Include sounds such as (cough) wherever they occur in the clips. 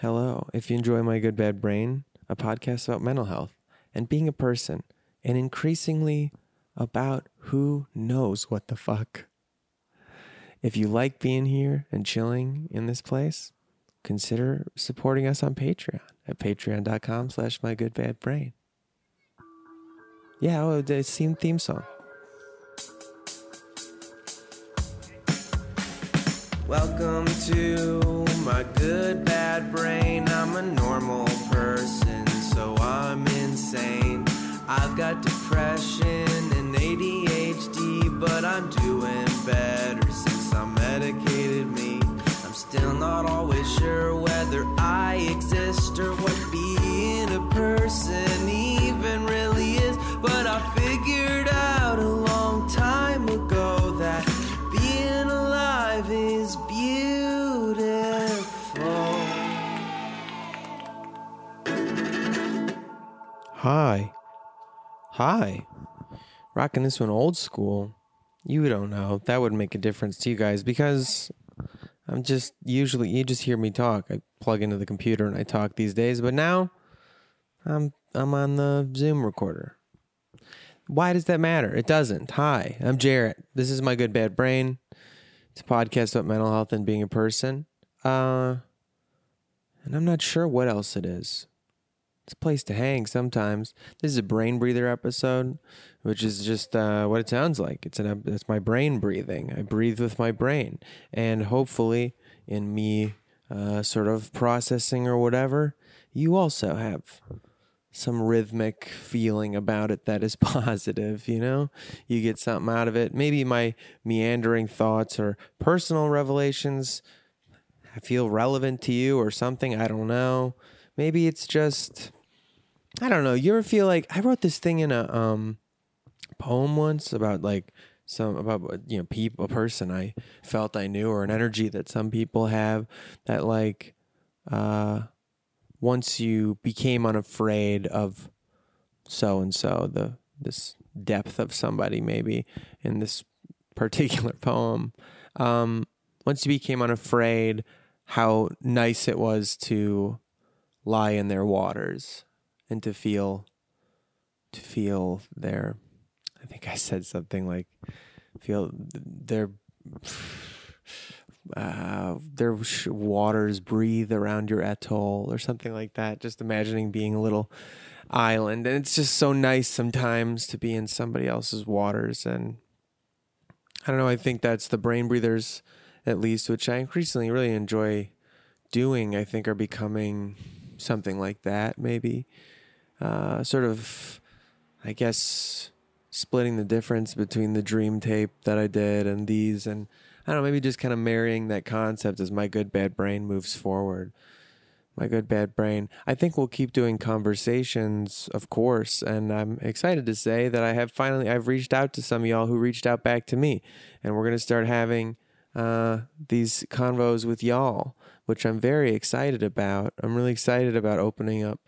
Hello. If you enjoy My Good Bad Brain, a podcast about mental health and being a person, and increasingly about who knows what the fuck. If you like being here and chilling in this place, consider supporting us on Patreon at patreon.com slash my good bad brain. Yeah, oh, the theme theme song. Welcome to my good bad brain. I'm a normal person, so I'm insane. I've got depression and ADHD, but I'm doing better since I medicated me. I'm still not always sure whether I exist or what Hi. Hi. Rocking this one old school. You don't know. That would make a difference to you guys because I'm just usually you just hear me talk. I plug into the computer and I talk these days, but now I'm I'm on the Zoom recorder. Why does that matter? It doesn't. Hi, I'm Jarrett. This is my good bad brain. It's a podcast about mental health and being a person. Uh and I'm not sure what else it is. It's a place to hang sometimes. This is a brain breather episode, which is just uh, what it sounds like. It's an it's my brain breathing. I breathe with my brain, and hopefully, in me uh, sort of processing or whatever, you also have some rhythmic feeling about it that is (laughs) positive. You know, you get something out of it. Maybe my meandering thoughts or personal revelations feel relevant to you or something. I don't know. Maybe it's just I don't know. You ever feel like I wrote this thing in a um poem once about like some about you know people a person I felt I knew or an energy that some people have that like uh once you became unafraid of so and so the this depth of somebody maybe in this particular (laughs) poem um once you became unafraid how nice it was to lie in their waters and to feel to feel their I think I said something like feel their (sighs) uh, their waters breathe around your atoll or something like that. Just imagining being a little island, and it's just so nice sometimes to be in somebody else's waters. And I don't know. I think that's the brain breathers, at least, which I increasingly really enjoy doing. I think are becoming something like that, maybe. Uh, sort of, I guess, splitting the difference between the dream tape that I did and these, and I don't know, maybe just kind of marrying that concept as my good bad brain moves forward. My good bad brain. I think we'll keep doing conversations, of course, and I'm excited to say that I have finally I've reached out to some of y'all who reached out back to me, and we're gonna start having uh, these convos with y'all, which I'm very excited about. I'm really excited about opening up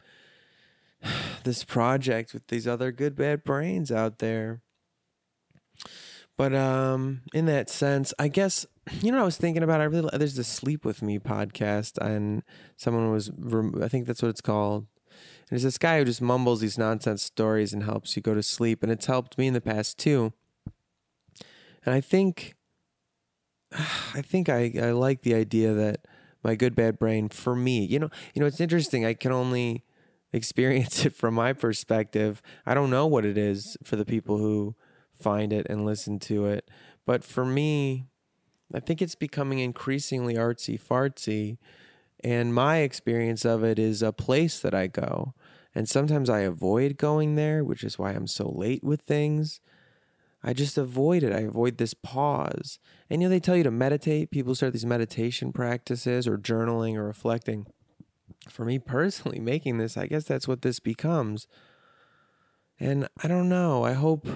(sighs) this project with these other good bad brains out there. But um, in that sense, I guess you know I was thinking about. I really there's the Sleep with Me podcast, and someone was I think that's what it's called. And it's this guy who just mumbles these nonsense stories and helps you go to sleep, and it's helped me in the past too. And I think (sighs) I think I, I like the idea that my good bad brain for me, you know, you know, it's interesting. I can only experience (laughs) it from my perspective. I don't know what it is for the people who find it and listen to it. But for me, I think it's becoming increasingly artsy fartsy. And my experience of it is a place that I go. And sometimes I avoid going there, which is why I'm so late with things. I just avoid it. I avoid this pause. And you know, they tell you to meditate. People start these meditation practices or journaling or reflecting. For me personally, (laughs) making this, I guess that's what this becomes. And I don't know. I hope,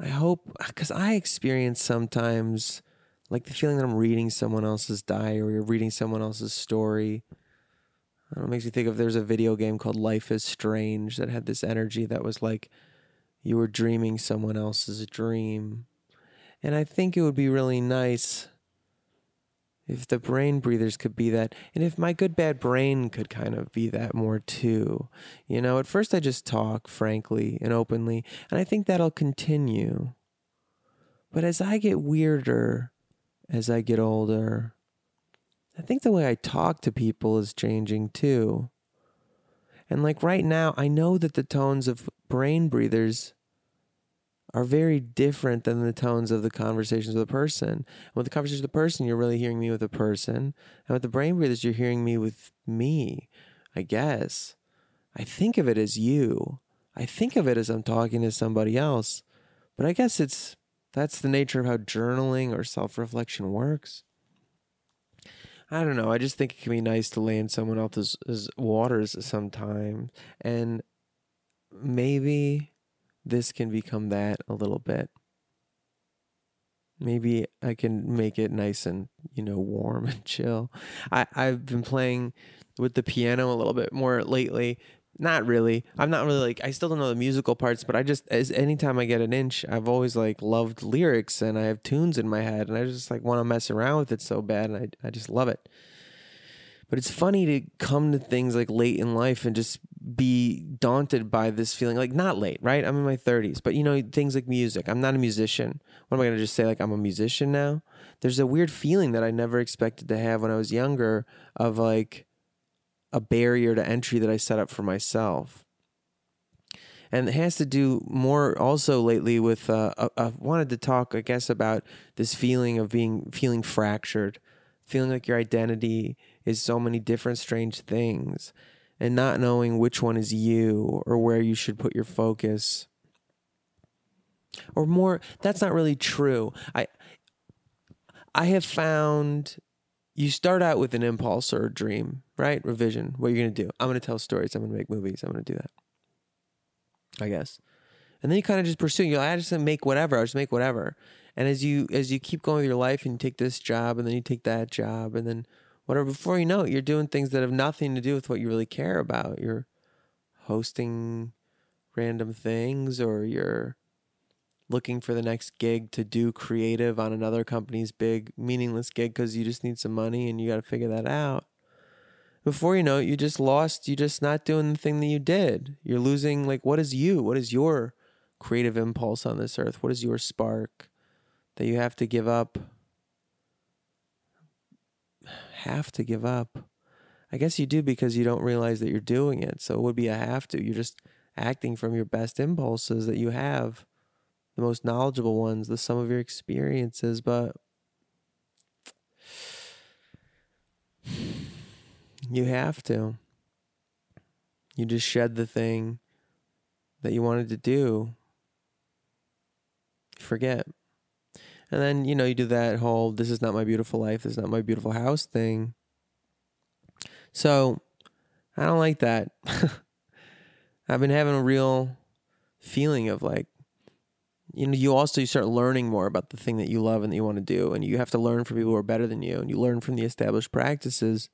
I hope, because I experience sometimes like the feeling that I'm reading someone else's diary or reading someone else's story. I don't know, it makes me think of there's a video game called Life is Strange that had this energy that was like, you were dreaming someone else's dream. And I think it would be really nice if the brain breathers could be that and if my good bad brain could kind of be that more too. You know at first i just talk frankly and openly and i think that'll continue. But as i get weirder as i get older i think the way i talk to people is changing too. And like right now, I know that the tones of brain breathers are very different than the tones of the conversations with a person. And with the conversation with a person, you're really hearing me with a person. And with the brain breathers, you're hearing me with me, I guess. I think of it as you. I think of it as I'm talking to somebody else. But I guess it's that's the nature of how journaling or self reflection works. I don't know. I just think it can be nice to lay in someone else's waters sometimes. And maybe this can become that a little bit. Maybe I can make it nice and, you know, warm (laughs) and chill. I, I've been playing with the piano a little bit more lately not really. I'm not really like I still don't know the musical parts, but I just as anytime I get an inch, I've always like loved lyrics and I have tunes in my head and I just like want to mess around with it so bad and I I just love it. But it's funny to come to things like late in life and just be daunted by this feeling. Like not late, right? I'm in my 30s, but you know things like music. I'm not a musician. What am I going to just say like I'm a musician now? There's a weird feeling that I never expected to have when I was younger of like a barrier to entry that I set up for myself. And it has to do more also lately with, uh, I, I wanted to talk, I guess, about this feeling of being, feeling fractured, feeling like your identity is so many different strange things and not knowing which one is you or where you should put your focus. Or more, that's not really true. I, I have found you start out with an impulse or a dream, right? Revision. What you're going to do. I'm going to tell stories. I'm going to make movies. I'm going to do that. I guess. And then you kind of just pursue. you like, I just make whatever. I just make whatever. And as you as you keep going with your life and you take this job and then you take that job and then whatever, before you know it, you're doing things that have nothing to do with what you really care about. You're hosting random things or you're looking for the next gig to do creative on another company's big meaningless gig because you just need some money and you got to figure that out. Before you know it, you just lost, you just not doing the thing that you did. You're losing, like, what is you? What is your creative impulse on this earth? What is your spark that you have to give up? Have to give up. I guess you do because you don't realize that you're doing it. So it would be a have to. You're just acting from your best impulses that you have the most knowledgeable ones, the sum of your experiences, but (sighs) you have to. You just shed the thing that you wanted to do. forget. And then, you know, you do that whole this is not my beautiful life, this is not my beautiful house thing. So, I don't like that. (laughs) I've been having a real feeling of like you know you also you start learning more about the thing that you love and that you want to do and you have to learn from people who are better than you and you learn from the established practices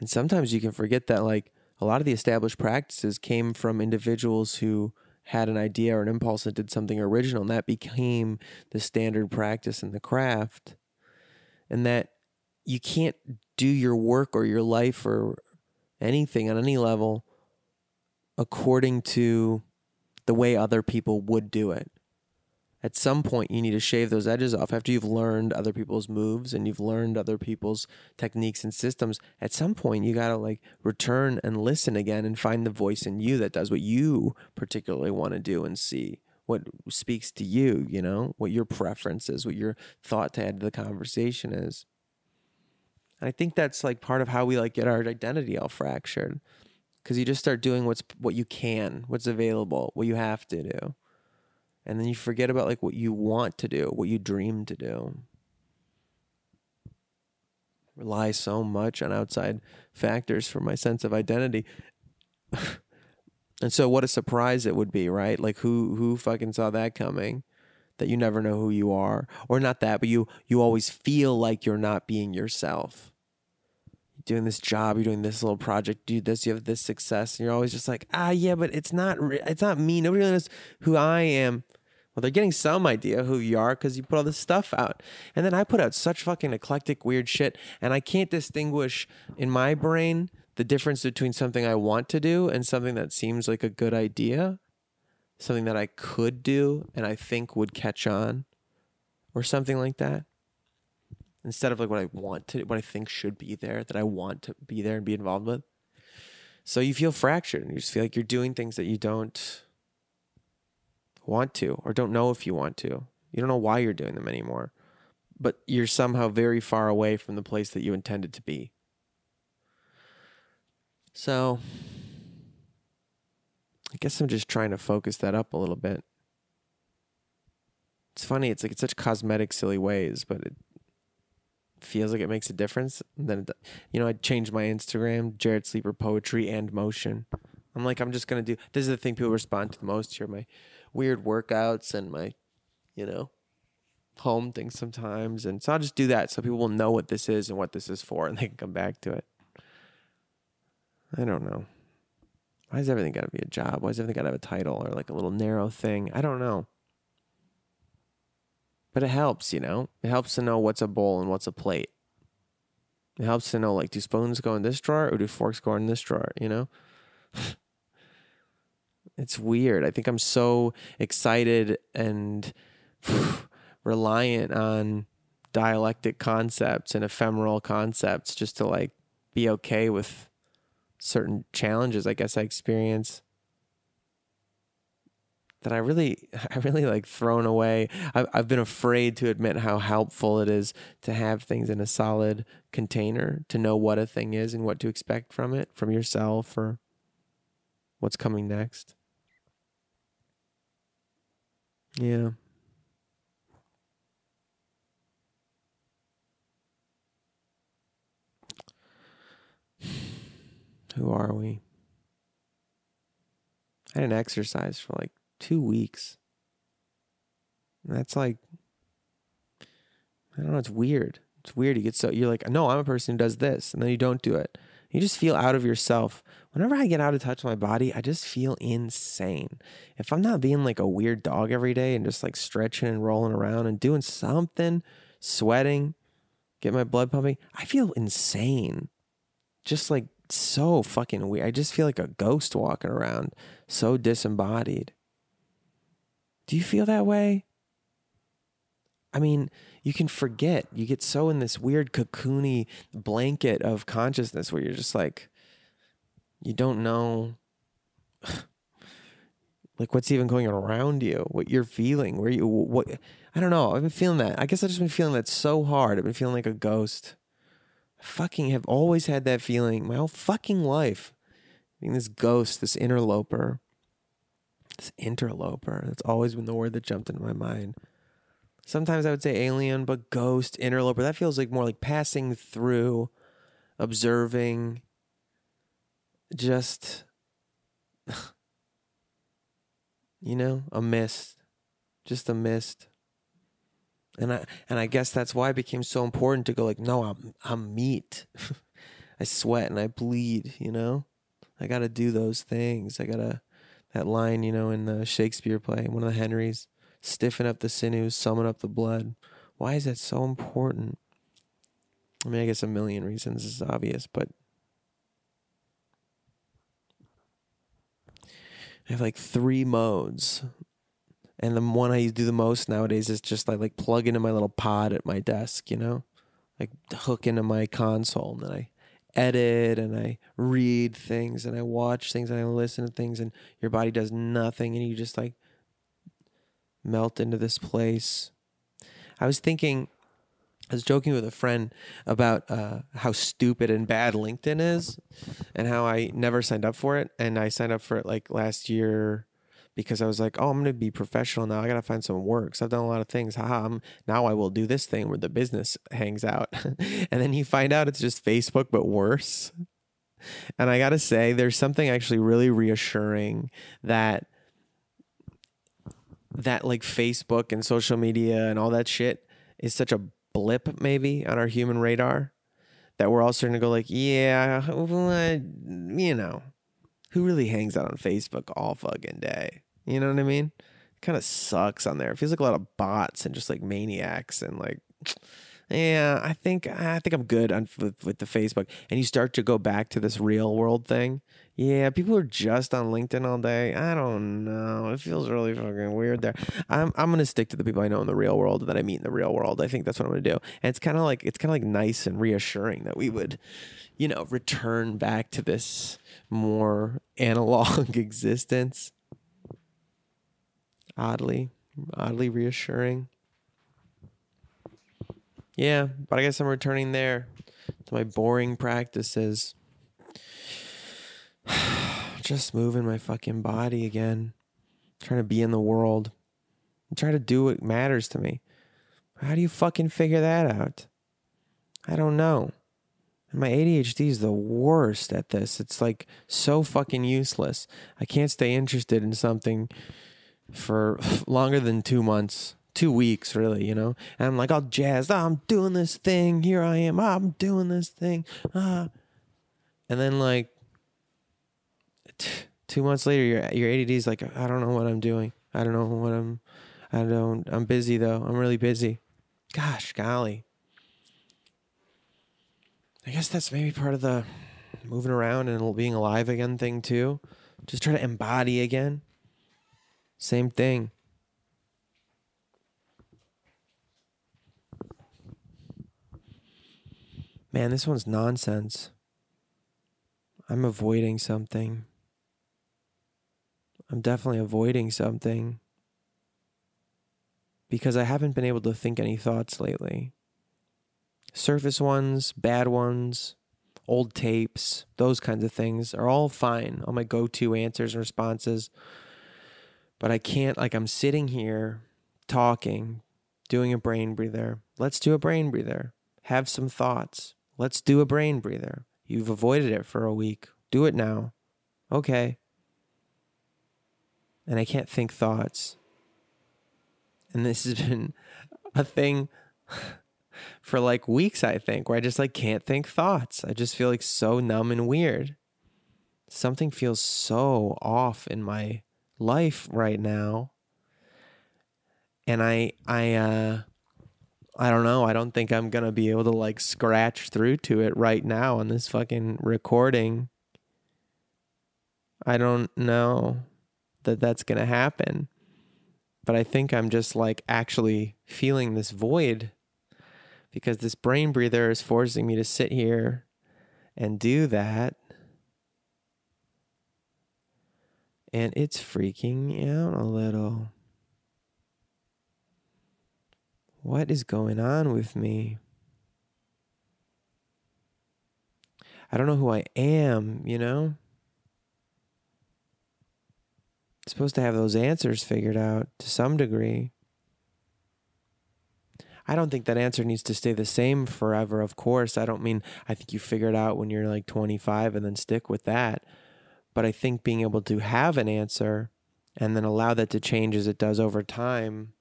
and sometimes you can forget that like a lot of the established practices came from individuals who had an idea or an impulse and did something original and that became the standard practice in the craft. And that you can't do your work or your life or anything on any level according to the way other people would do it At some point, you need to shave those edges off after you've learned other people's moves and you've learned other people's techniques and systems. At some point, you got to like return and listen again and find the voice in you that does what you particularly want to do and see what speaks to you, you know, what your preference is, what your thought to add to the conversation is. And I think that's like part of how we like get our identity all fractured. Cause you just start doing what's what you can, what's available, what you have to do. And then you forget about like what you want to do, what you dream to do. Rely so much on outside factors for my sense of identity. (laughs) and so what a surprise it would be, right? Like who who fucking saw that coming? That you never know who you are. Or not that, but you you always feel like you're not being yourself doing this job, you're doing this little project, do this, you have this success, and you're always just like, ah, yeah, but it's not, it's not me. Nobody really knows who I am. Well, they're getting some idea who you are because you put all this stuff out. And then I put out such fucking eclectic, weird shit, and I can't distinguish in my brain the difference between something I want to do and something that seems like a good idea, something that I could do and I think would catch on, or something like that instead of like what I want to, what I think should be there, that I want to be there and be involved with. So you feel fractured and you just feel like you're doing things that you don't want to or don't know if you want to. You don't know why you're doing them anymore, but you're somehow very far away from the place that you intended to be. So I guess I'm just trying to focus that up a little bit. It's funny, it's like it's such cosmetic, silly ways, but it, feels like it makes a difference, then it, you know I changed my Instagram, Jarrett Sleeper Poetry and Motion. I'm like I'm just gonna do. This is the thing people respond to the most here. My weird workouts and my, you know, home things sometimes, and so I'll just do that so people will know what this is and what this is for, (laughs) and they can come back to it. I don't know. Why does everything got to be a job? Why does everything got to have a title or like a little narrow thing? I don't know. But it helps, you know? It helps to know what's a bowl and what's a plate. It helps to know, like, do spoons go in this drawer or do forks go in this drawer, you know? (sighs) it's weird. I think I'm so excited and (sighs) reliant on dialectic concepts and ephemeral concepts just to, like, be okay with certain challenges I guess I experience that I really, (laughs) I really like thrown away. I've, I've been afraid to admit how helpful it is to have things in a solid container, to know what a thing is and what to expect from it, from yourself or what's coming next. Yeah. (sighs) Who are we? I didn't exercise for like two weeks. that's like, I don't know, it's weird. It's weird. You get so, you're like, no, I'm a person who does this. And then you don't do it. You just feel out of yourself. Whenever I get out of touch with my body, I just feel insane. If I'm not being like a weird dog every day and just like stretching and rolling around and doing something, sweating, get my blood pumping, I feel insane. Just like so fucking weird. I just feel like a ghost walking around, so disembodied. Do you feel that way? I mean, you can forget. You get so in this weird cocoony blanket of consciousness where you're just like, you don't know, (sighs) like what's even going on around you, what you're feeling, where you, what, I don't know. I've been feeling that. I guess I've just been feeling that so hard. I've been feeling like a ghost. I fucking have always had that feeling my whole fucking life. Being this ghost, this interloper. This interloper. That's always been the word that jumped into my mind. Sometimes I would say alien, but ghost, interloper. That feels like more like passing through, observing, just, (sighs) you know, a mist, just a mist. And I and I guess that's why it became so important to go like, no, I'm I'm meat. (laughs) I sweat and I bleed, you know? I got to do those things. I got to that line, you know, in the Shakespeare play, one of the Henrys, stiffen up the sinews, summon up the blood. Why is that so important? I mean, I guess a million reasons is obvious, but I have like three modes. And the one I do the most nowadays is just like like plug into my little pod at my desk, you know, like hook into my console, and then I edit and I read things and I watch things and I listen to things, and your body does nothing, and you just like melt into this place. I was thinking, I was joking with a friend about uh, how stupid and bad LinkedIn is, and how I never signed up for it, and I signed up for it like last year because I was like, oh, I'm gonna be professional now. I gotta find some work. So I've done a lot of things. Haha, I'm, now I will do this thing where the business hangs out, (laughs) and then you find out it's just Facebook but worse. And I gotta say, there's something actually really reassuring that that like Facebook and social media and all that shit is such a blip maybe on our human radar that we're all starting to go like, yeah, you know, who really hangs out on Facebook all fucking day? You know what I mean? Kind of sucks on there. It feels like a lot of bots and just like maniacs and like (sniffs) yeah, I think I think I'm good on with, with the Facebook. And you start to go back to this real world thing. Yeah, people are just on LinkedIn all day. I don't know. It feels really fucking weird there. I'm I'm gonna stick to the people I know in the real world that I meet in the real world. I think that's what I'm gonna do. And it's kind of like it's kind of like nice and reassuring that we would, you know, return back to this more (laughs) analog (laughs) existence. Oddly, oddly reassuring. Yeah, but I guess I'm returning there to my boring practices. (sighs) Just moving my fucking body again. Trying to be in the world. I'm trying to do what matters to me. How do you fucking figure that out? I don't know. My ADHD is the worst at this. It's like so fucking useless. I can't stay interested in something for longer than two months two weeks really you know? And i'm like all jazzed oh, i'm doing this thing here i am oh, i'm doing this thing ah. and then like t- two months later your your add is like i don't know what i'm doing. I don't know what i'm i don't i'm busy though. I'm really busy. Gosh golly. I guess that's maybe part of the moving around and being alive again thing too. Just try to embody again same thing Man, this one's nonsense. I'm avoiding something. I'm definitely avoiding something because I haven't been able to think any thoughts lately. Surface ones, bad ones, old tapes, those kinds of things are all fine. All my go to answers and responses. But I can't, like, I'm sitting here talking, doing a brain breather. Let's do a brain breather. Have some thoughts. Let's do a brain breather. You've avoided it for a week. Do it now. Okay. And I can't think thoughts. And this has (laughs) been a thing (laughs) for like weeks, I think, where I just like can't think thoughts. I just feel like so numb and weird. Something feels so off in my life right now. And I I uh I don't know. I don't think I'm going to be able to like scratch through to it right now on this fucking recording. I don't know that that's going to happen. But I think I'm just like actually feeling this void because this brain breather is forcing me to sit here and do that. And it's freaking out a little. What is going on with me? I don't know who I am, you know? I'm supposed to have those answers figured out to some degree. I don't think that answer needs to stay the same forever, of course. I don't mean I think you figure it out when you're like 25 and then stick with that. But I think being able to have an answer and then allow that to change as it does over time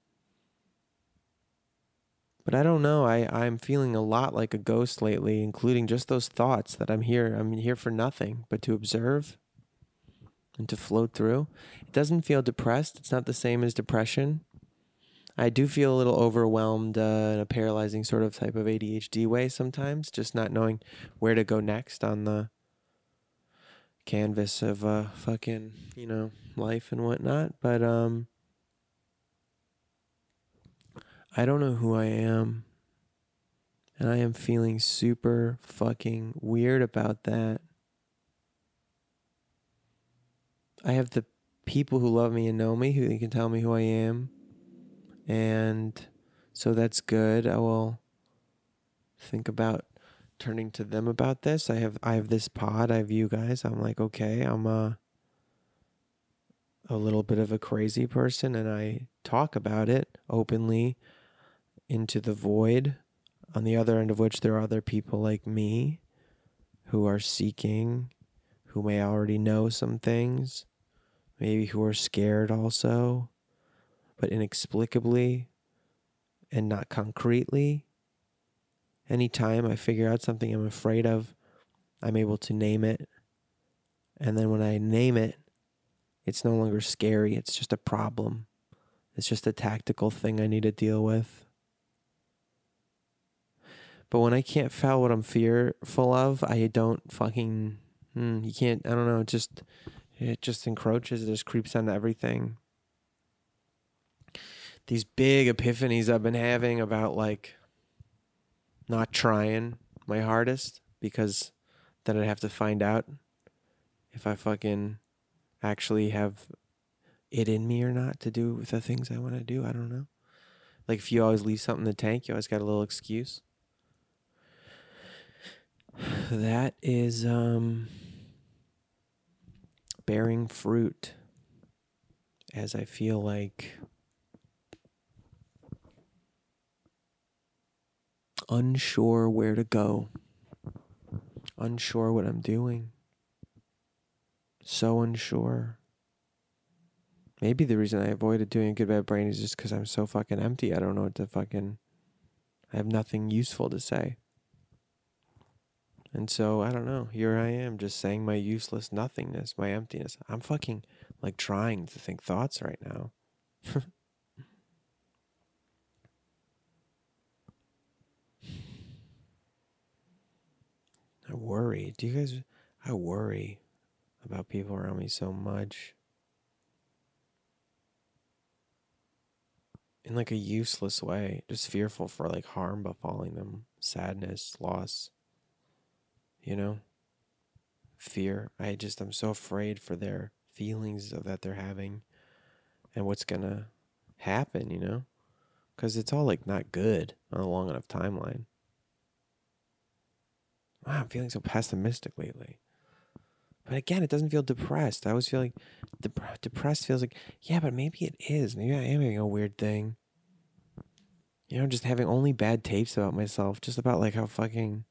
but I don't know. I, I'm feeling a lot like a ghost lately, including just those thoughts that I'm here. I'm here for nothing but to observe and to float through. It doesn't feel depressed. It's not the same as depression. I do feel a little overwhelmed uh, in a paralyzing sort of type of ADHD way sometimes, just not knowing where to go next on the canvas of uh, fucking, you know, life and whatnot. But um, I don't know who I am. And I am feeling super fucking weird about that. I have the people who love me and know me who can tell me who I am. And so that's good. I will think about turning to them about this. I have I have this pod, I have you guys. I'm like, okay, I'm a a little bit of a crazy person and I talk about it openly into the void on the other end of which there are other people like me who are seeking who may already know some things maybe who are scared also, but inexplicably and not concretely. Anytime I figure out something I'm afraid of, I'm able to name it. And then when I name it, it's no longer scary. It's just a problem. It's just a tactical thing I need to deal with. But when I can't feel what I'm fearful of, I don't fucking. Hmm, you can't. I don't know. Just it just encroaches, it just creeps onto everything. These big epiphanies I've been having about like not trying my hardest because then I'd have to find out if I fucking actually have it in me or not to do with the things I want to do. I don't know. Like if you always leave something in the tank, you always got a little excuse. (sighs) That is um bearing fruit as I feel like unsure where to go, unsure what I'm doing, so unsure. Maybe the reason I avoided doing a good bad brain is just because I'm so fucking empty. I don't know what to fucking. I have nothing useful to say. And so I don't know. Here I am just saying my useless nothingness, my emptiness. I'm fucking like trying to think thoughts right now. (laughs) I worry. Do you guys I worry about people around me so much. In like a useless way, just fearful for like harm befalling them, sadness, loss you know? Fear. I just, I'm so afraid for their feelings of that they're having and what's to happen, you know? Because it's all like not good on a long enough timeline. Wow, I'm feeling so pessimistic lately. But again, it doesn't feel depressed. I always feel like dep- depressed feels like, yeah, but maybe it is. Maybe I am having a weird thing. You know, just having only bad tapes about myself, just about like how fucking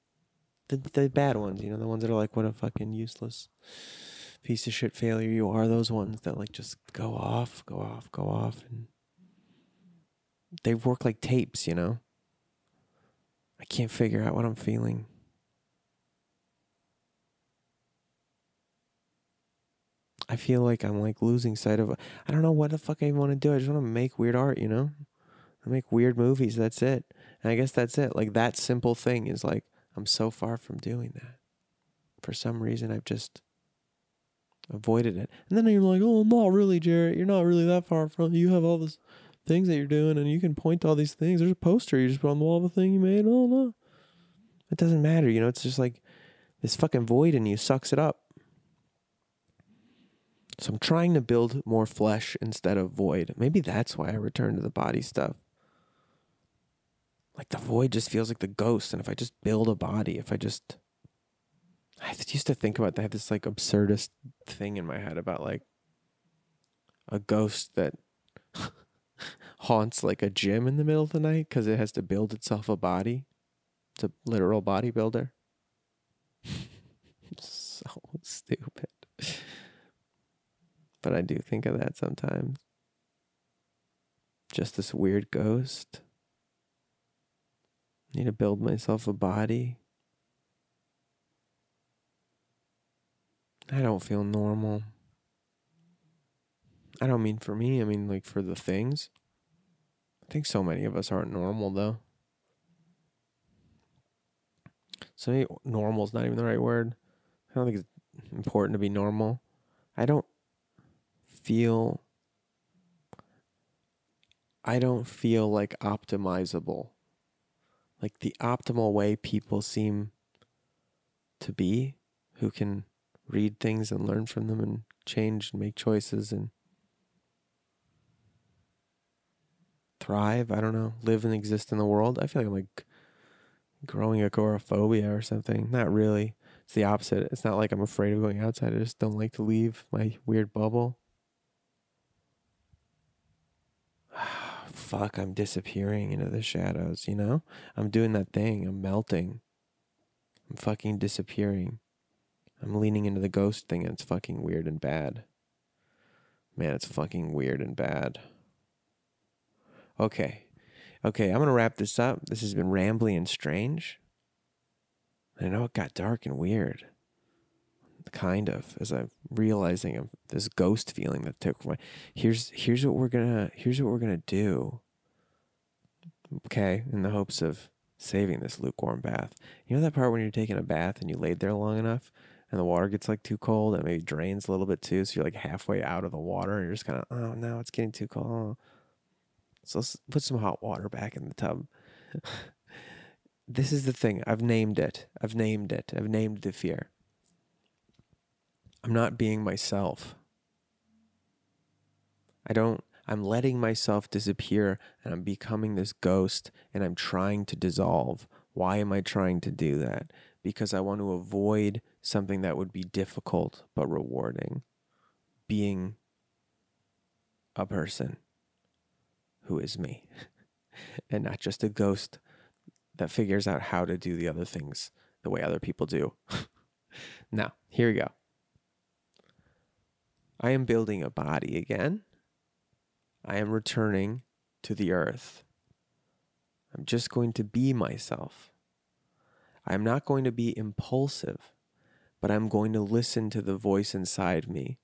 the the bad ones, you know, the ones that are like what a fucking useless piece of shit failure you are. Those ones that like just go off, go off, go off, and they work like tapes, you know. I can't figure out what I'm feeling. I feel like I'm like losing sight of. I don't know what the fuck I want to do. I just want to make weird art, you know. I make weird movies. That's it. And I guess that's it. Like that simple thing is like I'm so far from doing that. For some reason, I've just avoided it. And then you're like, oh, not really, Jarrett. You're not really that far from. You have all these things that you're doing, and you can point to all these things. There's a poster you just put on the wall of a thing you made. Oh no, it doesn't matter. You know, it's just like this fucking void in you sucks it up. So I'm trying to build more flesh instead of void. Maybe that's why I return to the body stuff like the void just feels like the ghost. And if I just build a body, if I just, I used to think about that. I have this like absurdist thing in my head about like a ghost that (laughs) haunts like a gym in the middle of the night because it has to build itself a body. It's a literal bodybuilder. (laughs) so stupid. But I do think of that sometimes. Just this weird ghost. Need to build myself a body. I don't feel normal. I don't mean for me, I mean like for the things. I think so many of us aren't normal though. So maybe normal is not even the right word. I don't think it's important to be normal. I don't feel I don't feel like optimizable. Like the optimal way people seem to be who can read things and learn from them and change and make choices and thrive. I don't know, live and exist in the world. I feel like I'm like growing agoraphobia or something. Not really. It's the opposite. It's not like I'm afraid of going outside. I just don't like to leave my weird bubble. Fuck, I'm disappearing into the shadows, you know? I'm doing that thing. I'm melting. I'm fucking disappearing. I'm leaning into the ghost thing and it's fucking weird and bad. Man, it's fucking weird and bad. Okay. Okay, I'm going to wrap this up. This has been rambly and strange. I know it got dark and weird. Kind of, as I'm realizing of this ghost feeling that took my here's here's what we're gonna here's what we're gonna do. Okay, in the hopes of saving this lukewarm bath. You know that part when you're taking a bath and you laid there long enough and the water gets like too cold and maybe drains a little bit too, so you're like halfway out of the water and you're just kind of oh no, it's getting too cold. So let's put some hot water back in the tub. (laughs) this is the thing. I've named it. I've named it. I've named the fear. I'm not being myself. I don't, I'm letting myself disappear and I'm becoming this ghost and I'm trying to dissolve. Why am I trying to do that? Because I want to avoid something that would be difficult but rewarding. Being a person who is me (laughs) and not just a ghost that figures out how to do the other things the way other people do. (laughs) now, here we go. I am building a body again. I am returning to the earth. I'm just going to be myself. I'm not going to be impulsive, but I'm going to listen to the voice inside me,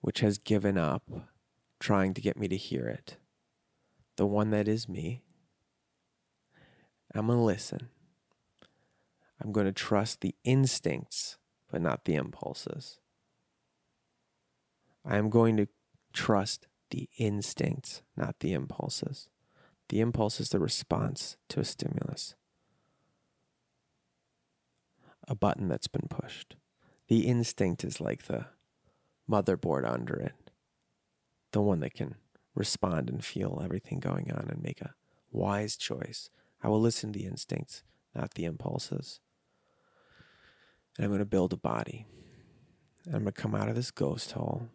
which has given up trying to get me to hear it. The one that is me. I'm going to listen. I'm going to trust the instincts, but not the impulses. I am going to trust the instincts, not the impulses. The impulse is the response to a stimulus, a button that's been pushed. The instinct is like the motherboard under it the one that can respond and feel everything going on and make a wise choice. I will listen to the instincts, not the impulses. And I'm going to build a body. And I'm going to come out of this ghost hole.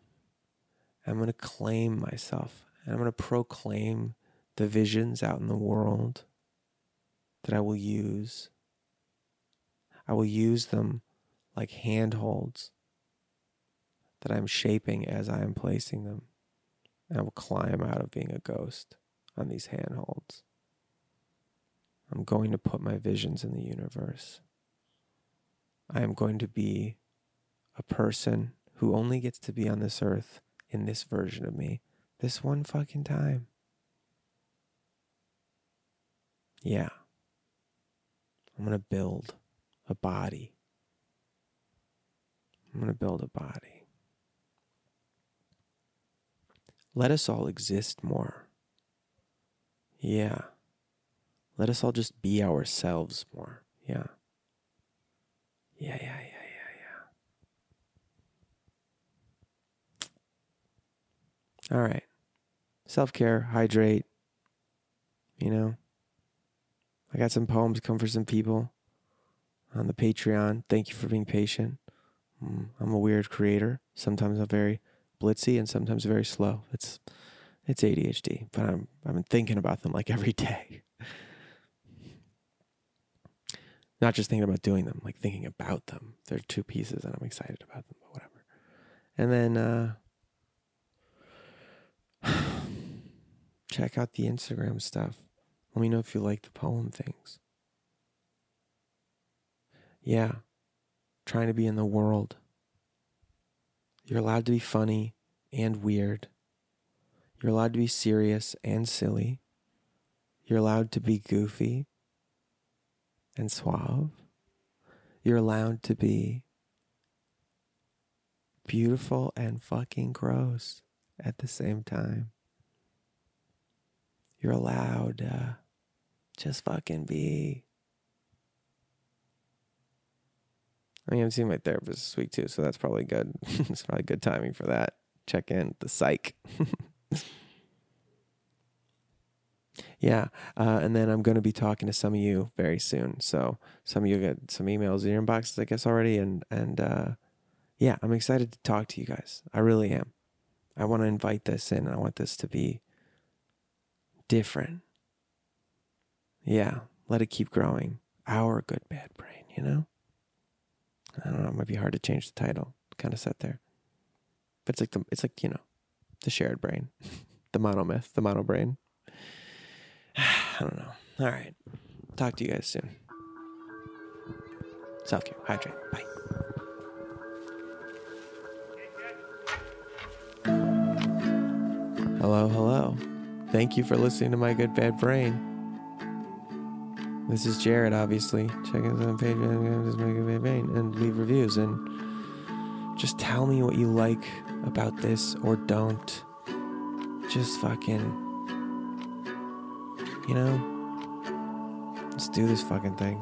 I'm going to claim myself. And I'm going to proclaim the visions out in the world that I will use. I will use them like handholds that I'm shaping as I am placing them and I will climb out of being a ghost on these handholds. I'm going to put my visions in the universe. I am going to be a person who only gets to be on this earth in this version of me this one fucking time. Yeah. I'm going to build a body. I'm going to build a body. Let us all exist more. Yeah. Let us all just be ourselves more. Yeah. Yeah, yeah, yeah, yeah, yeah. All right. Self care, hydrate. You know, I got some poems come for some people on the Patreon. Thank you for being patient. Mm, I'm a weird creator. Sometimes I'm very blitzy and sometimes very slow. It's it's ADHD, but I'm I've been thinking about them like every day. Not just thinking about doing them, like thinking about them. They're two pieces and I'm excited about them, but whatever. And then uh (sighs) check out the Instagram stuff. Let me know if you like the poem things. Yeah. Trying to be in the world. You're allowed to be funny and weird. You're allowed to be serious and silly. You're allowed to be goofy and suave. You're allowed to be beautiful and fucking gross at the same time. you're allowed. Uh, just fucking be. I mean, I'm seeing my therapist this week too, so that's probably good. (laughs) it's probably good timing for that. Check in the psych. (laughs) yeah, uh, and then I'm going to be talking to some of you very soon. So some of you get some emails in your inboxes, I guess, already, and and uh, yeah, I'm excited to talk to you guys. I really am. I want to invite this in. I want this to be different. Yeah, let it keep growing. Our good bad brain, you know? I don't know, it might be hard to change the title. Kind of set there. But it's like the it's like, you know, the shared brain. (laughs) the monomyth, the mono brain. (sighs) I don't know. All right. Talk to you guys soon. Self care. Hydrate. Bye. Hello, hello. Thank you for listening to My Good Bad Brain. This is Jarrett, obviously. Check us on page just My Good Bad Brain and leave reviews and just tell me what you like about this or don't. Just fucking, you know, let's do this fucking thing.